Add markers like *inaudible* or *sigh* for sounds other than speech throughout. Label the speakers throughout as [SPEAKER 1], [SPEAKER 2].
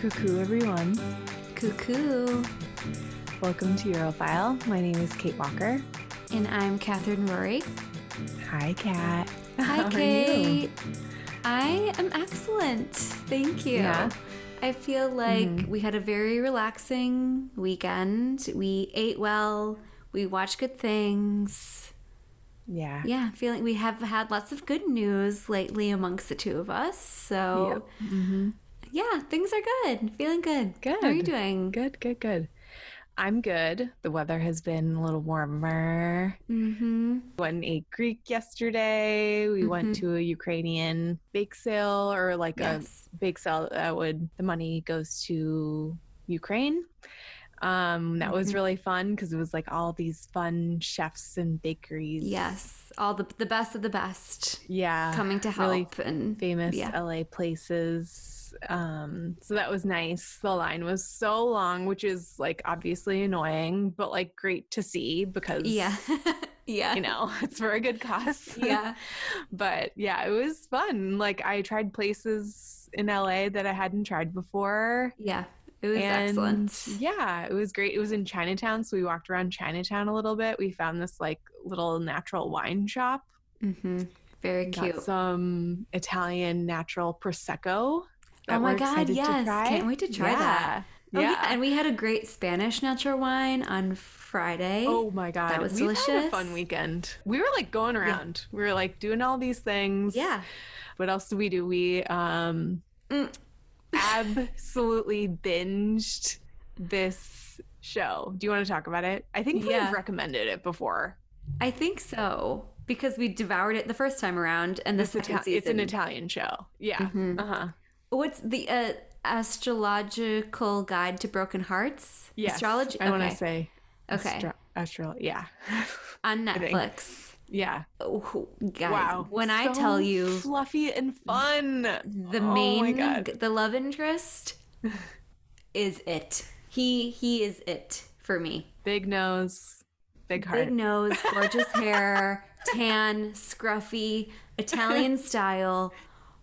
[SPEAKER 1] Cuckoo, everyone.
[SPEAKER 2] Cuckoo.
[SPEAKER 1] Welcome to Europhile. My name is Kate Walker.
[SPEAKER 2] And I'm Catherine Rory.
[SPEAKER 1] Hi, Kat.
[SPEAKER 2] Hi,
[SPEAKER 1] How
[SPEAKER 2] Kate. I am excellent. Thank you.
[SPEAKER 1] Yeah?
[SPEAKER 2] I feel like mm-hmm. we had a very relaxing weekend. We ate well. We watched good things.
[SPEAKER 1] Yeah.
[SPEAKER 2] Yeah, feeling we have had lots of good news lately amongst the two of us. So, mm-hmm. Yeah, things are good. Feeling good.
[SPEAKER 1] Good.
[SPEAKER 2] How are you doing?
[SPEAKER 1] Good, good, good. I'm good. The weather has been a little warmer.
[SPEAKER 2] Mm-hmm.
[SPEAKER 1] Went and ate Greek yesterday. We went to a Ukrainian bake sale or like
[SPEAKER 2] Yes.
[SPEAKER 1] a bake sale that would the money goes to Ukraine. Um, that was
[SPEAKER 2] Mhm.
[SPEAKER 1] really fun because it was like all these fun chefs and bakeries.
[SPEAKER 2] Yes, all the the best of the best
[SPEAKER 1] Yeah.
[SPEAKER 2] coming to help
[SPEAKER 1] really
[SPEAKER 2] and
[SPEAKER 1] famous
[SPEAKER 2] yeah.
[SPEAKER 1] LA places. Um, so that was nice. The line was so long, which is like obviously annoying, but like great to see because
[SPEAKER 2] Yeah. *laughs* yeah.
[SPEAKER 1] you know, *laughs* it's for a good cause.
[SPEAKER 2] Yeah. *laughs*
[SPEAKER 1] but yeah, it was fun. Like I tried places in LA that I hadn't tried before.
[SPEAKER 2] Yeah. It was
[SPEAKER 1] and
[SPEAKER 2] excellent.
[SPEAKER 1] yeah, it was great. It was in Chinatown, so we walked around Chinatown a little bit. We found this like little natural wine shop.
[SPEAKER 2] hmm Very
[SPEAKER 1] Got
[SPEAKER 2] cute.
[SPEAKER 1] some Italian natural prosecco.
[SPEAKER 2] Oh my
[SPEAKER 1] we're
[SPEAKER 2] God,
[SPEAKER 1] excited to
[SPEAKER 2] yes.
[SPEAKER 1] try.
[SPEAKER 2] Can't wait to try that.
[SPEAKER 1] Yeah.
[SPEAKER 2] Oh,
[SPEAKER 1] yeah.
[SPEAKER 2] yeah. And we had a great Spanish natural wine on Friday.
[SPEAKER 1] Oh my god,
[SPEAKER 2] That was
[SPEAKER 1] we had a
[SPEAKER 2] delicious.
[SPEAKER 1] fun weekend. We were like going around. We were like doing all these things.
[SPEAKER 2] yeah.
[SPEAKER 1] What else did we do? We um
[SPEAKER 2] Mm.
[SPEAKER 1] absolutely binged this show. Do you want to talk about it? I think we've
[SPEAKER 2] Yeah.
[SPEAKER 1] recommended it before.
[SPEAKER 2] I think so because we devoured it the first time around and the
[SPEAKER 1] It's,
[SPEAKER 2] second
[SPEAKER 1] Ita-
[SPEAKER 2] season.
[SPEAKER 1] it's an Italian show. Yeah.
[SPEAKER 2] Mhm.
[SPEAKER 1] Uh-huh.
[SPEAKER 2] What's the uh, astrological guide to broken hearts?
[SPEAKER 1] Yes.
[SPEAKER 2] Astrology.
[SPEAKER 1] I want to say
[SPEAKER 2] Okay.
[SPEAKER 1] Astro- astro- yeah. *laughs*
[SPEAKER 2] on. Netflix.
[SPEAKER 1] yeah.
[SPEAKER 2] Oh, guys,
[SPEAKER 1] wow.
[SPEAKER 2] when I tell you
[SPEAKER 1] fluffy and fun.
[SPEAKER 2] the
[SPEAKER 1] Oh my
[SPEAKER 2] main
[SPEAKER 1] God.
[SPEAKER 2] the love interest *laughs* is it. He he is it for me.
[SPEAKER 1] Big nose, big heart.
[SPEAKER 2] Big nose, gorgeous *laughs* hair, tan, scruffy, Italian style.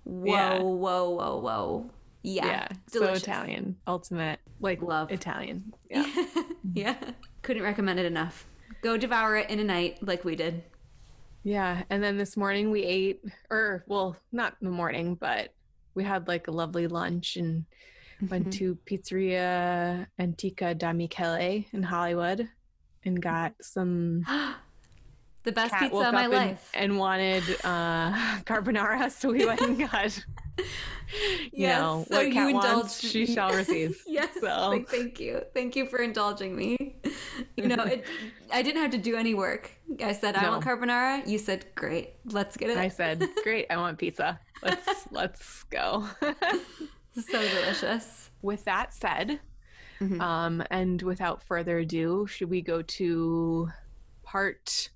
[SPEAKER 2] Whoa,
[SPEAKER 1] Yeah.
[SPEAKER 2] whoa, whoa, whoa. Yeah.
[SPEAKER 1] yeah.
[SPEAKER 2] delicious.
[SPEAKER 1] So Italian. Ultimate. Like
[SPEAKER 2] Love.
[SPEAKER 1] Italian. *laughs* Yeah.
[SPEAKER 2] yeah. Couldn't recommend it enough. Go devour it in a night like we did.
[SPEAKER 1] Yeah, and then this morning we ate, or well, not in the morning, but we had like a lovely lunch and went
[SPEAKER 2] Mhm.
[SPEAKER 1] to Pizzeria Antica da Michele in Hollywood and got some. *gasps* *gasps* *gasps*
[SPEAKER 2] the best
[SPEAKER 1] Cat
[SPEAKER 2] pizza of my
[SPEAKER 1] up and,
[SPEAKER 2] life.
[SPEAKER 1] and wanted uh, *laughs* carbonara, so we went and got. *laughs* You
[SPEAKER 2] Yes,
[SPEAKER 1] know
[SPEAKER 2] so
[SPEAKER 1] what
[SPEAKER 2] you
[SPEAKER 1] cat wants,
[SPEAKER 2] indulged
[SPEAKER 1] she
[SPEAKER 2] me.
[SPEAKER 1] shall receive. *laughs*
[SPEAKER 2] yes.
[SPEAKER 1] So-
[SPEAKER 2] like, thank you. Thank you for indulging me. You know, it, I didn't have to do any work. I said I
[SPEAKER 1] No.
[SPEAKER 2] want carbonara. You said great. Let's get it.
[SPEAKER 1] I said, "Great, I want pizza. Let's let's go."
[SPEAKER 2] so delicious.
[SPEAKER 1] With that said,
[SPEAKER 2] Mhm.
[SPEAKER 1] um, and without further ado, should we go to part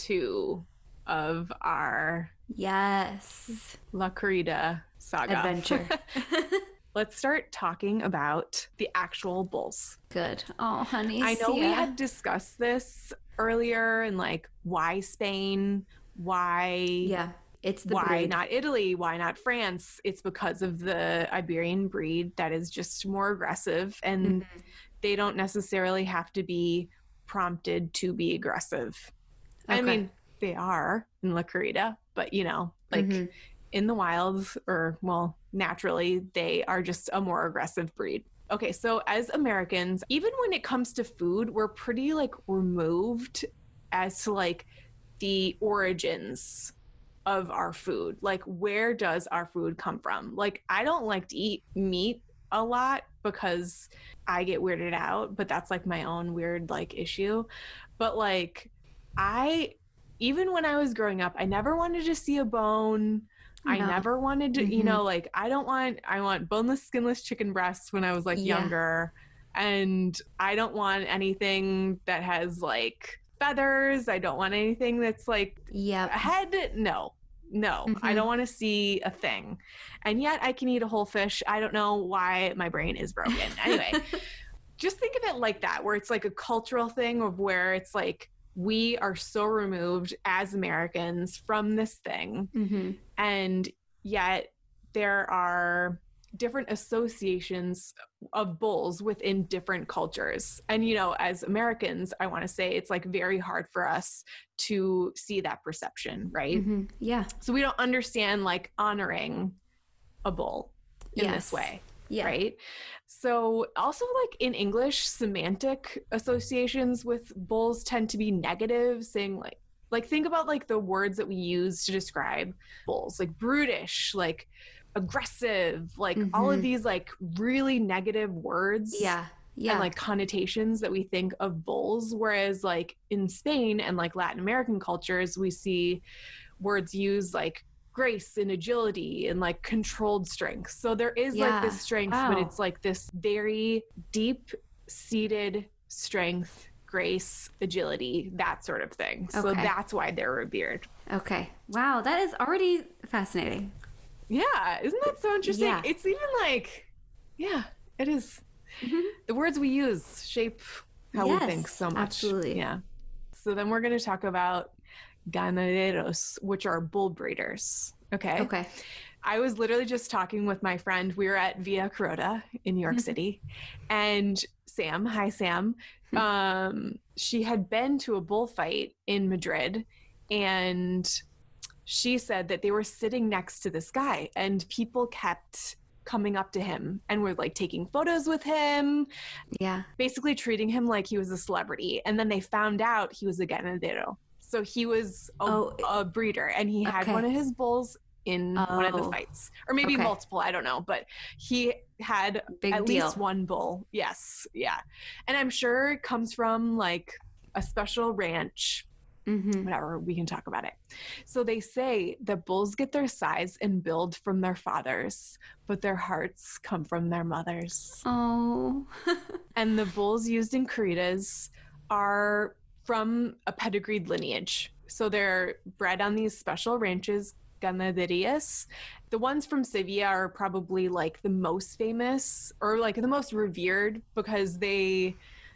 [SPEAKER 1] two of our
[SPEAKER 2] Yes.
[SPEAKER 1] La Corrida saga
[SPEAKER 2] Adventure. *laughs*
[SPEAKER 1] Let's start talking about the actual bulls.
[SPEAKER 2] Good. Oh, honey.
[SPEAKER 1] I know we had discussed this earlier and like why Spain, why
[SPEAKER 2] Yeah. It's the
[SPEAKER 1] why
[SPEAKER 2] breed.
[SPEAKER 1] not Italy? Why not France? It's because of the Iberian breed that is just more aggressive and
[SPEAKER 2] Mhm.
[SPEAKER 1] they don't necessarily have to be prompted to be aggressive. I mean, they are in La Corrida, but you know, like
[SPEAKER 2] Mhm.
[SPEAKER 1] in the wilds or well, naturally, they are just a more aggressive breed. Okay, so as Americans, even when it comes to food, we're pretty like removed as to like the origins of our food. Like where does our food come from? Like I don't like to eat meat a lot because I get weirded out, but that's like my own weird like issue. But like I even when I was growing up, I never wanted to see a bone. I never wanted to, you
[SPEAKER 2] Mhm.
[SPEAKER 1] know, like I don't want I want boneless skinless chicken breasts when I was like
[SPEAKER 2] Yeah.
[SPEAKER 1] younger. And I don't want anything that has like feathers. I don't want anything that's like
[SPEAKER 2] Yep.
[SPEAKER 1] a head. No. No. I
[SPEAKER 2] Mhm.
[SPEAKER 1] don't want to see a thing. And yet I can eat a whole fish. I don't know why my brain is broken. Anyway, *laughs* just think of it like that, where it's like a cultural thing of where it's like we are so removed as Americans from this thing.
[SPEAKER 2] hmm
[SPEAKER 1] And yet there are different associations of bulls within different cultures. And, you know, as Americans, I want to say it's like very hard for us to see that perception, right?
[SPEAKER 2] Mm-hmm. Yeah.
[SPEAKER 1] So we don't understand like honoring a bull in
[SPEAKER 2] Yes.
[SPEAKER 1] this way,
[SPEAKER 2] Yeah.
[SPEAKER 1] right? So also like in English, semantic associations with bulls tend to be negative, saying like like think about like the words that we use to describe bulls, like brutish, like aggressive, like all of
[SPEAKER 2] Mhm.
[SPEAKER 1] these like really negative words
[SPEAKER 2] Yeah. Yeah.
[SPEAKER 1] and like connotations that we think of bulls whereas like in spain and like latin american cultures we see words used like grace and agility and like controlled strength so there is like this strength but it's like this very deep seated strength grace agility that sort of thing so that's why they're revered
[SPEAKER 2] okay. Wow. That is already fascinating.
[SPEAKER 1] yeah isn't that so interesting
[SPEAKER 2] Yeah.
[SPEAKER 1] it's even like yeah it is. Mm-hmm. the words we use shape how we think so much.
[SPEAKER 2] absolutely.
[SPEAKER 1] Yeah. So then we're going to talk about ganaderos, which are bull breeders. Okay.
[SPEAKER 2] Okay.
[SPEAKER 1] I was literally just talking with my friend. We were at Via Carota in New York
[SPEAKER 2] Mhm.
[SPEAKER 1] City, and Sam, hi Sam, um, she had been to a bullfight in Madrid, and she said that they were sitting next to this guy, and people kept coming up to him and were like taking photos with him,
[SPEAKER 2] Yeah.
[SPEAKER 1] basically treating him like he was a celebrity. And then they found out he was a ganadero. So he was a,
[SPEAKER 2] Oh,
[SPEAKER 1] a breeder and he had
[SPEAKER 2] okay.
[SPEAKER 1] one of his bulls in one of the
[SPEAKER 2] Oh.
[SPEAKER 1] fights, or maybe
[SPEAKER 2] Okay.
[SPEAKER 1] multiple. I don't know, but he had
[SPEAKER 2] Big
[SPEAKER 1] at
[SPEAKER 2] deal.
[SPEAKER 1] least one bull. Yes. Yeah. And I'm sure it comes from like a special ranch
[SPEAKER 2] Mm-hmm.
[SPEAKER 1] whatever, we can talk about it. So they say that bulls get their size and build from their fathers, but their hearts come from their mothers.
[SPEAKER 2] Oh. *laughs*
[SPEAKER 1] And the bulls used in corridas are from a pedigreed lineage. So they're bred on these special ranches, ganaderias. The ones from Sevilla are probably like the most famous or like the most revered because they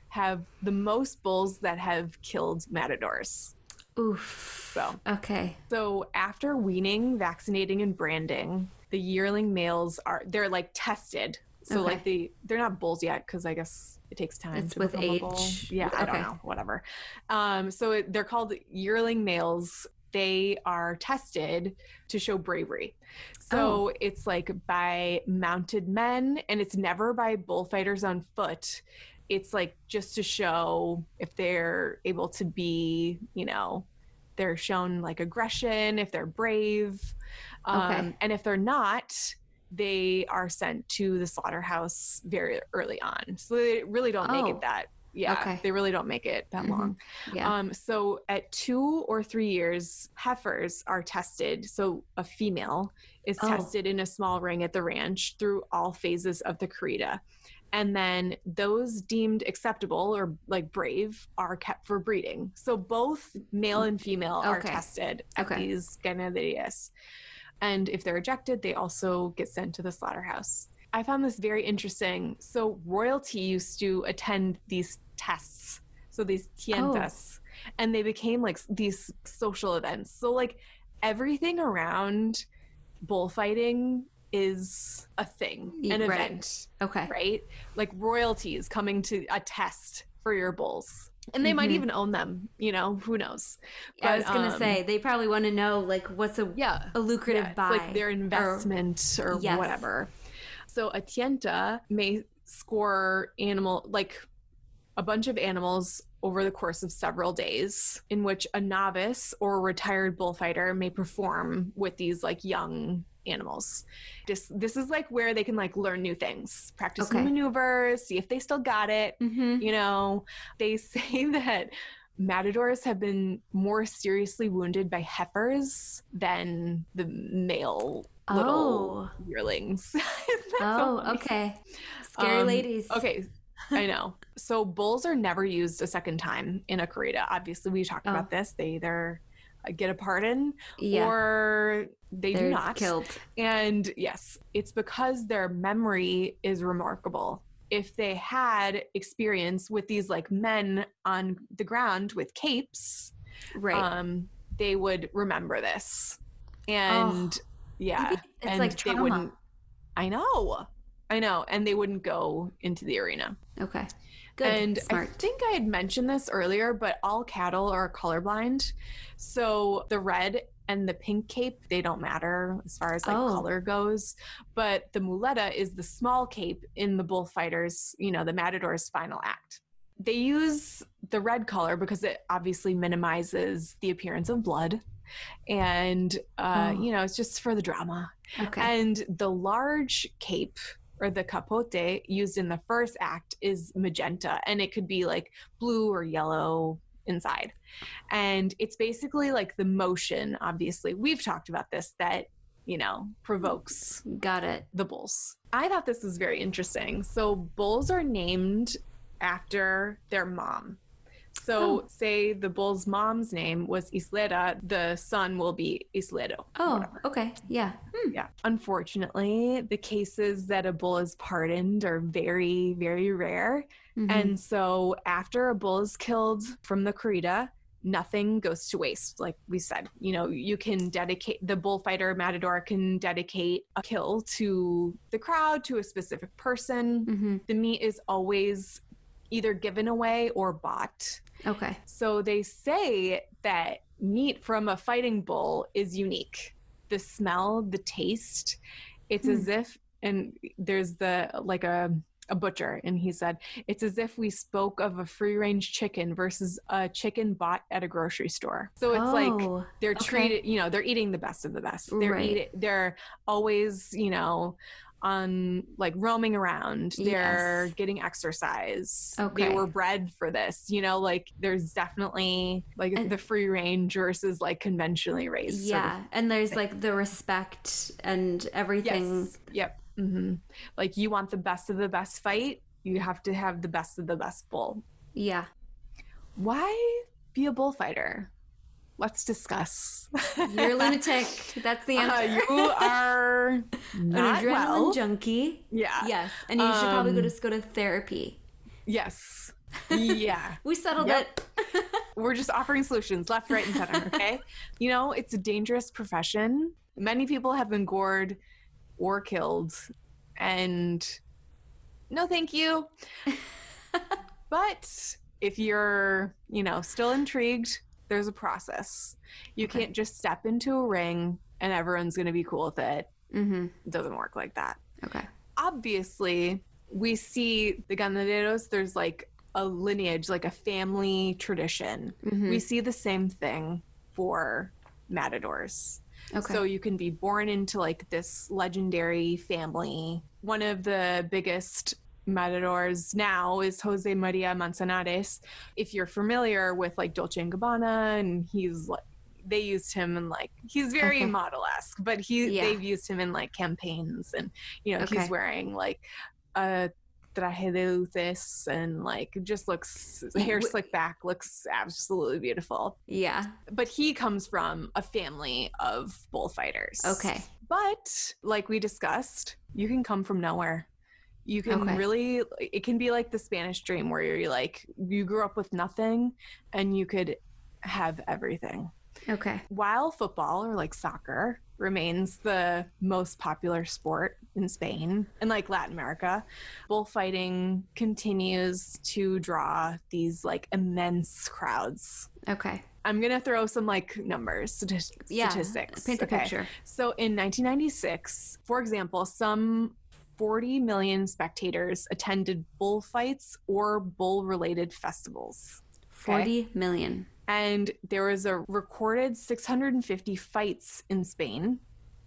[SPEAKER 1] have the most bulls that have killed matadors.
[SPEAKER 2] Oof.
[SPEAKER 1] So.
[SPEAKER 2] Okay.
[SPEAKER 1] So after weaning, vaccinating, and branding, the yearling males are they're like tested. So
[SPEAKER 2] Okay.
[SPEAKER 1] like they they're not bulls yet because I guess it takes time
[SPEAKER 2] It's
[SPEAKER 1] to
[SPEAKER 2] with
[SPEAKER 1] become a bull.
[SPEAKER 2] age.
[SPEAKER 1] Yeah, I don't know, whatever. Um, so it, they're called yearling males. They are tested to show bravery. So
[SPEAKER 2] Oh.
[SPEAKER 1] it's like by mounted men, and it's never by bullfighters on foot. It's like just to show if they're able to be, you know, they're shown like aggression, if they're brave. Um,
[SPEAKER 2] Okay.
[SPEAKER 1] And if they're not, they are sent to the slaughterhouse very early on. So they really don't make
[SPEAKER 2] Oh.
[SPEAKER 1] it that. Yeah,
[SPEAKER 2] Okay.
[SPEAKER 1] they really don't make it that
[SPEAKER 2] Mhm.
[SPEAKER 1] long.
[SPEAKER 2] Yeah.
[SPEAKER 1] Um, so at two or three years, heifers are tested. So a female is
[SPEAKER 2] Oh.
[SPEAKER 1] tested in a small ring at the ranch through all phases of the corrida. And then those deemed acceptable or like brave are kept for breeding. So both male and female are
[SPEAKER 2] Okay.
[SPEAKER 1] tested at
[SPEAKER 2] Okay.
[SPEAKER 1] these ganaderias. And if they're rejected, they also get sent to the slaughterhouse. I found this very interesting. So royalty used to attend these tests, so these tientas, oh. and they became like these social events. So like everything around bullfighting is a thing, an
[SPEAKER 2] right.
[SPEAKER 1] event,
[SPEAKER 2] okay.
[SPEAKER 1] right? Like royalty is coming to a test for your bulls. And they might
[SPEAKER 2] Mhm.
[SPEAKER 1] even own them, you know, who knows?
[SPEAKER 2] I was gonna
[SPEAKER 1] um,
[SPEAKER 2] say they probably want to know like what's a
[SPEAKER 1] Yeah.
[SPEAKER 2] a lucrative
[SPEAKER 1] Yeah,
[SPEAKER 2] buy.
[SPEAKER 1] like their investment or,
[SPEAKER 2] Yes.
[SPEAKER 1] whatever. So a tienta may score animal like a bunch of animals over the course of several days in which a novice or a retired bullfighter may perform with these like young animals. This this is like where they can like learn new things, practice new maneuvers, see if they still got it.
[SPEAKER 2] Mhm.
[SPEAKER 1] You know, they *laughs* say that matadors have been more seriously wounded by heifers than the male little
[SPEAKER 2] Oh.
[SPEAKER 1] yearlings. *laughs* So
[SPEAKER 2] Oh, okay. Scary
[SPEAKER 1] Um,
[SPEAKER 2] ladies.
[SPEAKER 1] Okay, I *laughs* know. So bulls are never used a second time in a corrida. Obviously, we talked
[SPEAKER 2] Oh.
[SPEAKER 1] about this. They either get a pardon
[SPEAKER 2] Yeah.
[SPEAKER 1] or they
[SPEAKER 2] They're
[SPEAKER 1] do not.
[SPEAKER 2] killed.
[SPEAKER 1] And yes, it's because their memory is remarkable. If they had experience with these like men on the ground with capes,
[SPEAKER 2] Right.
[SPEAKER 1] um, they would remember this. And yeah,
[SPEAKER 2] it's
[SPEAKER 1] and
[SPEAKER 2] like
[SPEAKER 1] they
[SPEAKER 2] trauma.
[SPEAKER 1] wouldn't. I know. I know, and they wouldn't go into the arena.
[SPEAKER 2] Okay. Good.
[SPEAKER 1] And
[SPEAKER 2] Smart.
[SPEAKER 1] I think I had mentioned this earlier, but all cattle are colorblind. So the red and the pink cape, they don't matter as far as like
[SPEAKER 2] Oh.
[SPEAKER 1] color goes. But the muleta is the small cape in the bullfighters, you know, the matador's final act. They use the red color because it obviously minimizes the appearance of blood. And, uh,
[SPEAKER 2] Oh.
[SPEAKER 1] you know, it's just for the drama.
[SPEAKER 2] okay.
[SPEAKER 1] And the large cape or the capote used in the first act is magenta and it could be like blue or yellow inside. And it's basically like the motion, obviously. We've talked about this that, you know, provokes
[SPEAKER 2] Got it.
[SPEAKER 1] the bulls. I thought this was very interesting. So bulls are named after their mom. So
[SPEAKER 2] Oh.
[SPEAKER 1] say the bull's mom's name was Isleta, the son will be Isledo.
[SPEAKER 2] Oh,
[SPEAKER 1] whatever.
[SPEAKER 2] okay. Yeah. Hmm.
[SPEAKER 1] Yeah. Unfortunately, the cases that a bull is pardoned are very, very rare.
[SPEAKER 2] Mhm.
[SPEAKER 1] And so after a bull is killed from the corrida, nothing goes to waste. Like we said, you know, you can dedicate the bullfighter matador can dedicate a kill to the crowd, to a specific person.
[SPEAKER 2] Mhm.
[SPEAKER 1] The meat is always either given away or bought.
[SPEAKER 2] Okay.
[SPEAKER 1] So they say that meat from a fighting bull is unique. The smell, the taste, it's as hmm. if and there's the like a a butcher and he said it's as if we spoke of a free range chicken versus a chicken bought at a grocery store. So it's like
[SPEAKER 2] Oh,
[SPEAKER 1] they're
[SPEAKER 2] okay.
[SPEAKER 1] treated, you know, they're eating the best of the best. They're
[SPEAKER 2] Right.
[SPEAKER 1] eating they're always, you know, on like roaming around. They're
[SPEAKER 2] Yes.
[SPEAKER 1] getting exercise.
[SPEAKER 2] Okay.
[SPEAKER 1] They were bred for this, you know, like there's definitely like
[SPEAKER 2] And-
[SPEAKER 1] the free range versus like conventionally raised. sort of
[SPEAKER 2] yeah. And there's like the respect and everything.
[SPEAKER 1] Yes. Yep. hmm Like you want the best of the best fight, you have to have the best of the best bull.
[SPEAKER 2] Yeah.
[SPEAKER 1] Why be a bullfighter? Let's discuss.
[SPEAKER 2] You're a lunatic. *laughs* That's the
[SPEAKER 1] Uh,
[SPEAKER 2] answer.
[SPEAKER 1] you are *laughs*
[SPEAKER 2] An adrenaline
[SPEAKER 1] well.
[SPEAKER 2] junkie.
[SPEAKER 1] yeah.
[SPEAKER 2] Yes. And you should probably go
[SPEAKER 1] Um,
[SPEAKER 2] to go to therapy.
[SPEAKER 1] Yes. Yeah. *laughs*
[SPEAKER 2] We settled
[SPEAKER 1] Yep.
[SPEAKER 2] it.
[SPEAKER 1] We're just offering solutions left, right, and center. Okay. you know, it's a dangerous profession. Many people have been gored or killed, and no, thank you. but if you're, you know, still intrigued, there's a process. You
[SPEAKER 2] Okay.
[SPEAKER 1] can't just step into a ring and everyone's going to be cool with it.
[SPEAKER 2] mm-hmm.
[SPEAKER 1] It doesn't work like that.
[SPEAKER 2] Okay.
[SPEAKER 1] obviously we see the ganaderos there's like a lineage like a family tradition
[SPEAKER 2] Mhm.
[SPEAKER 1] we see the same thing for matadors
[SPEAKER 2] Okay.
[SPEAKER 1] so you can be born into like this legendary family one of the biggest matadors now is jose maria manzanares if you're familiar with like dolce and gabbana and he's like they used him in like he's very
[SPEAKER 2] Okay.
[SPEAKER 1] model-esque but he
[SPEAKER 2] Yeah.
[SPEAKER 1] they've used him in like campaigns and you know
[SPEAKER 2] Okay.
[SPEAKER 1] he's wearing like a traje de luces and like just looks hair slicked back looks absolutely beautiful
[SPEAKER 2] yeah.
[SPEAKER 1] but he comes from a family of bullfighters.
[SPEAKER 2] Okay.
[SPEAKER 1] But like we discussed, you can come from nowhere. You can
[SPEAKER 2] Okay.
[SPEAKER 1] really it can be like the Spanish dream where you're like you grew up with nothing and you could have everything.
[SPEAKER 2] Okay.
[SPEAKER 1] While football or like soccer remains the most popular sport in Spain and like Latin America, bullfighting continues to draw these like immense crowds
[SPEAKER 2] Okay.
[SPEAKER 1] I'm gonna throw some like numbers, stati-
[SPEAKER 2] Yeah.
[SPEAKER 1] statistics.
[SPEAKER 2] Paint the
[SPEAKER 1] okay?
[SPEAKER 2] picture.
[SPEAKER 1] So in 1996, for example, some 40 million spectators attended bullfights or bull-related festivals,
[SPEAKER 2] Forty million.
[SPEAKER 1] and there was a recorded 650 fights in Spain,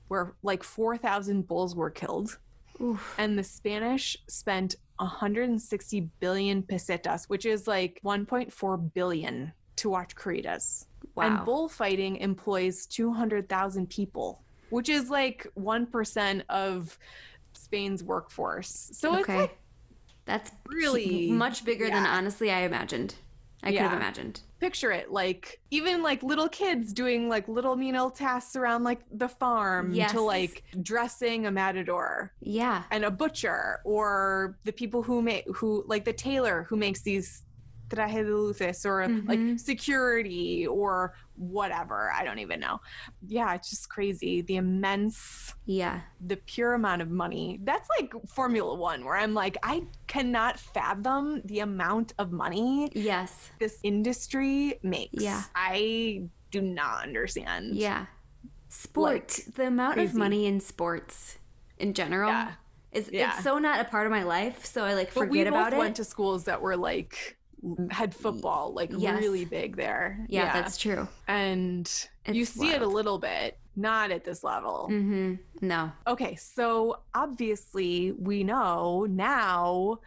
[SPEAKER 1] where like 4,000 bulls were killed,
[SPEAKER 2] Oof.
[SPEAKER 1] and the Spanish spent 160 billion pesetas, which is like 1.4 billion, to watch corridas.
[SPEAKER 2] Wow.
[SPEAKER 1] And bullfighting employs 200,000 people, which is like 1% of Spain's workforce. So it's
[SPEAKER 2] okay.
[SPEAKER 1] like,
[SPEAKER 2] That's
[SPEAKER 1] really-
[SPEAKER 2] much bigger than honestly I imagined. I could have imagined.
[SPEAKER 1] picture it like even like little kids doing like little menial tasks around like the farm
[SPEAKER 2] Yes.
[SPEAKER 1] to like dressing a matador
[SPEAKER 2] Yeah.
[SPEAKER 1] and a butcher or the people who make who like the tailor who makes these traje de luces or
[SPEAKER 2] Mhm.
[SPEAKER 1] like security or whatever. I don't even know. Yeah, it's just crazy. The immense,
[SPEAKER 2] Yeah.
[SPEAKER 1] the pure amount of money. That's like Formula One, where I'm like, I cannot fathom the amount of money
[SPEAKER 2] Yes.
[SPEAKER 1] this industry makes.
[SPEAKER 2] Yeah.
[SPEAKER 1] I do not understand.
[SPEAKER 2] Yeah. Sport. the amount of money in sports in general
[SPEAKER 1] Yeah.
[SPEAKER 2] is
[SPEAKER 1] Yeah.
[SPEAKER 2] it's so not a part of my life, so I like forget about it.
[SPEAKER 1] But we both went to schools that were like had football like
[SPEAKER 2] Yes.
[SPEAKER 1] really big there.
[SPEAKER 2] yeah, that's true.
[SPEAKER 1] and you
[SPEAKER 2] It's
[SPEAKER 1] see it a little bit, not at this level.
[SPEAKER 2] Mhm. No.
[SPEAKER 1] Okay, so obviously we know now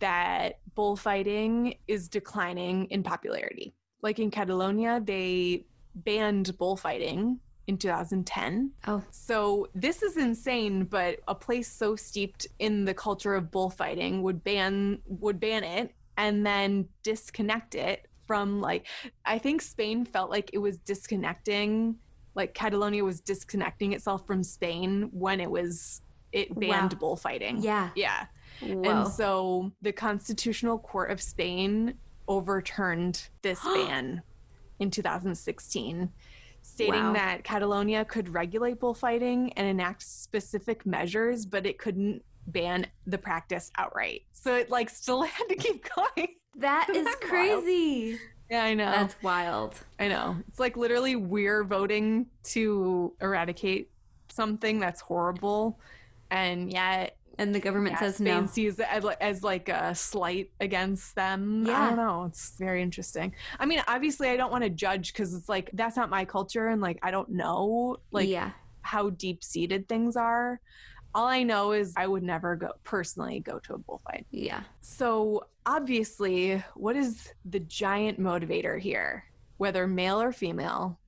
[SPEAKER 1] that bullfighting is declining in popularity. Like in Catalonia, they banned bullfighting in 2010.
[SPEAKER 2] Oh.
[SPEAKER 1] So this is insane, but a place so steeped in the culture of bullfighting would ban would ban it and then disconnect it from like I think Spain felt like it was disconnecting like Catalonia was disconnecting itself from Spain when it was it banned
[SPEAKER 2] Wow.
[SPEAKER 1] bullfighting.
[SPEAKER 2] Yeah.
[SPEAKER 1] Yeah.
[SPEAKER 2] Whoa.
[SPEAKER 1] And so the Constitutional Court of Spain overturned this *gasps* ban in 2016, stating
[SPEAKER 2] Wow.
[SPEAKER 1] that Catalonia could regulate bullfighting and enact specific measures, but it couldn't ban the practice outright. So it like still *laughs* had to keep going.
[SPEAKER 2] that *laughs* is
[SPEAKER 1] Wild.
[SPEAKER 2] crazy.
[SPEAKER 1] Yeah, I know.
[SPEAKER 2] That's wild.
[SPEAKER 1] I know. It's like literally we're voting to eradicate something that's horrible, and yet
[SPEAKER 2] And the government
[SPEAKER 1] yeah,
[SPEAKER 2] says
[SPEAKER 1] Spain
[SPEAKER 2] no.
[SPEAKER 1] sees it as, like- as like a slight against them.
[SPEAKER 2] Yeah.
[SPEAKER 1] I don't know. It's very interesting. I mean, obviously, I don't want to judge because it's like that's not my culture, and like I don't know like
[SPEAKER 2] yeah.
[SPEAKER 1] how deep seated things are. All I know is I would never go personally go to a bullfight.
[SPEAKER 2] Yeah.
[SPEAKER 1] So obviously, what is the giant motivator here, whether male or female,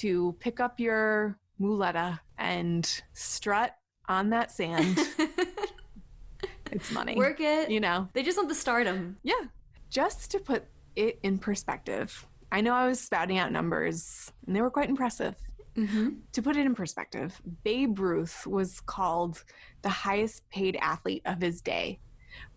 [SPEAKER 1] to pick up your muleta and strut on that sand? *laughs* it's money.
[SPEAKER 2] Work it.
[SPEAKER 1] you know.
[SPEAKER 2] They just want the stardom.
[SPEAKER 1] Yeah. Just to put it in perspective, I know I was spouting out numbers and they were quite impressive.
[SPEAKER 2] Mm-hmm.
[SPEAKER 1] To put it in perspective, Babe Ruth was called the highest paid athlete of his day.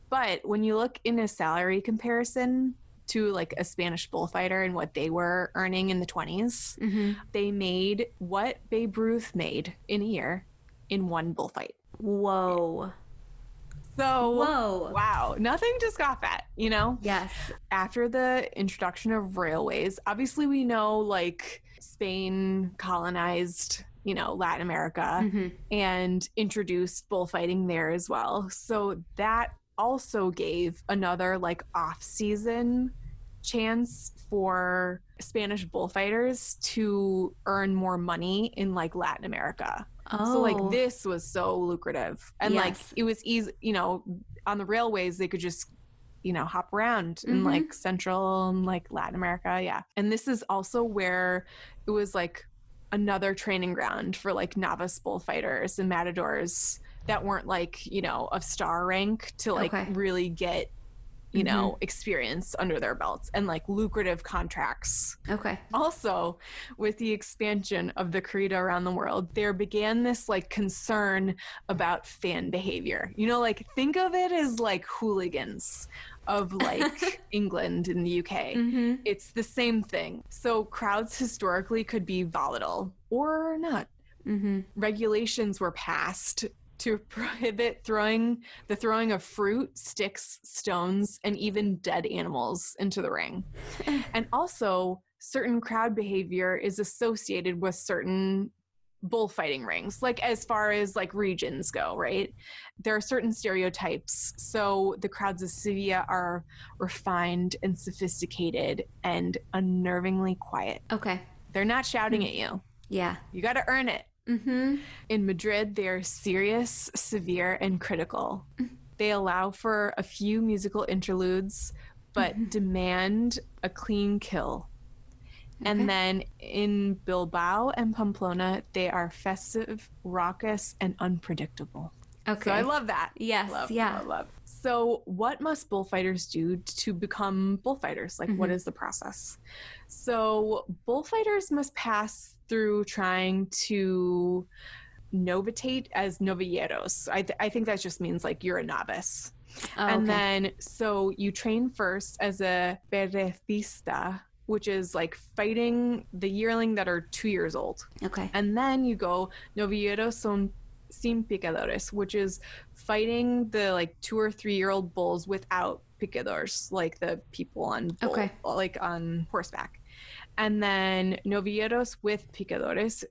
[SPEAKER 1] But when you look in a salary comparison to like a Spanish bullfighter and what they were earning in the 20s,
[SPEAKER 2] Mm-hmm.
[SPEAKER 1] they made what Babe Ruth made in a year in one bullfight.
[SPEAKER 2] Whoa.
[SPEAKER 1] So,
[SPEAKER 2] Whoa.
[SPEAKER 1] wow, nothing to scoff at, you know?
[SPEAKER 2] Yes.
[SPEAKER 1] after the introduction of railways, obviously we know like Spain colonized, you know, Latin America
[SPEAKER 2] Mm-hmm.
[SPEAKER 1] and introduced bullfighting there as well. So that also gave another like off-season chance for Spanish bullfighters to earn more money in like Latin America.
[SPEAKER 2] Oh.
[SPEAKER 1] So like this was so lucrative. And like it was easy, you know, on the railways they could just you know, hop around in
[SPEAKER 2] Mhm.
[SPEAKER 1] like Central and like Latin America, yeah. And this is also where it was like another training ground for like novice bullfighters and matadors that weren't like, you know, of star rank to like
[SPEAKER 2] Okay.
[SPEAKER 1] really get you know, experience under their belts and like lucrative contracts
[SPEAKER 2] Okay.
[SPEAKER 1] also with the expansion of the corrida around the world there began this like concern about fan behavior you know like think of it as like hooligans of like *laughs* england in the uk
[SPEAKER 2] Mm-hmm.
[SPEAKER 1] it's the same thing so crowds historically could be volatile or not
[SPEAKER 2] Mm-hmm.
[SPEAKER 1] regulations were passed to *laughs* prohibit throwing the throwing of fruit, sticks, stones, and even dead animals into the ring. *laughs* and also, certain crowd behavior is associated with certain bullfighting rings like as far as like regions go right there are certain stereotypes so the crowds of sevilla are refined and sophisticated and unnervingly quiet
[SPEAKER 2] Okay.
[SPEAKER 1] they're not shouting hmm. at you
[SPEAKER 2] Yeah.
[SPEAKER 1] you got to earn it
[SPEAKER 2] Mm-hmm.
[SPEAKER 1] in Madrid, they are serious, severe, and critical. Mm-hmm. They allow for a few musical interludes, but mm-hmm. demand a clean kill.
[SPEAKER 2] Okay.
[SPEAKER 1] And then in Bilbao and Pamplona, they are festive, raucous, and unpredictable.
[SPEAKER 2] Okay.
[SPEAKER 1] So I love that.
[SPEAKER 2] Yes.
[SPEAKER 1] Love,
[SPEAKER 2] yeah.
[SPEAKER 1] love, love. So, what must bullfighters do to become bullfighters? Like, what
[SPEAKER 2] Mhm.
[SPEAKER 1] is the process? So, bullfighters must pass through trying to novitate as novilleros. I, th- I think that just means like you're a novice.
[SPEAKER 2] Oh,
[SPEAKER 1] and
[SPEAKER 2] okay.
[SPEAKER 1] then so you train first as a perrecista, which is like fighting the yearling that are two years old.
[SPEAKER 2] okay.
[SPEAKER 1] And then you go novilleros son sin picadores, which is fighting the like two or three year old bulls without picadores, like the people on bull,
[SPEAKER 2] Okay.
[SPEAKER 1] like on horseback. And then novilleros with picadores,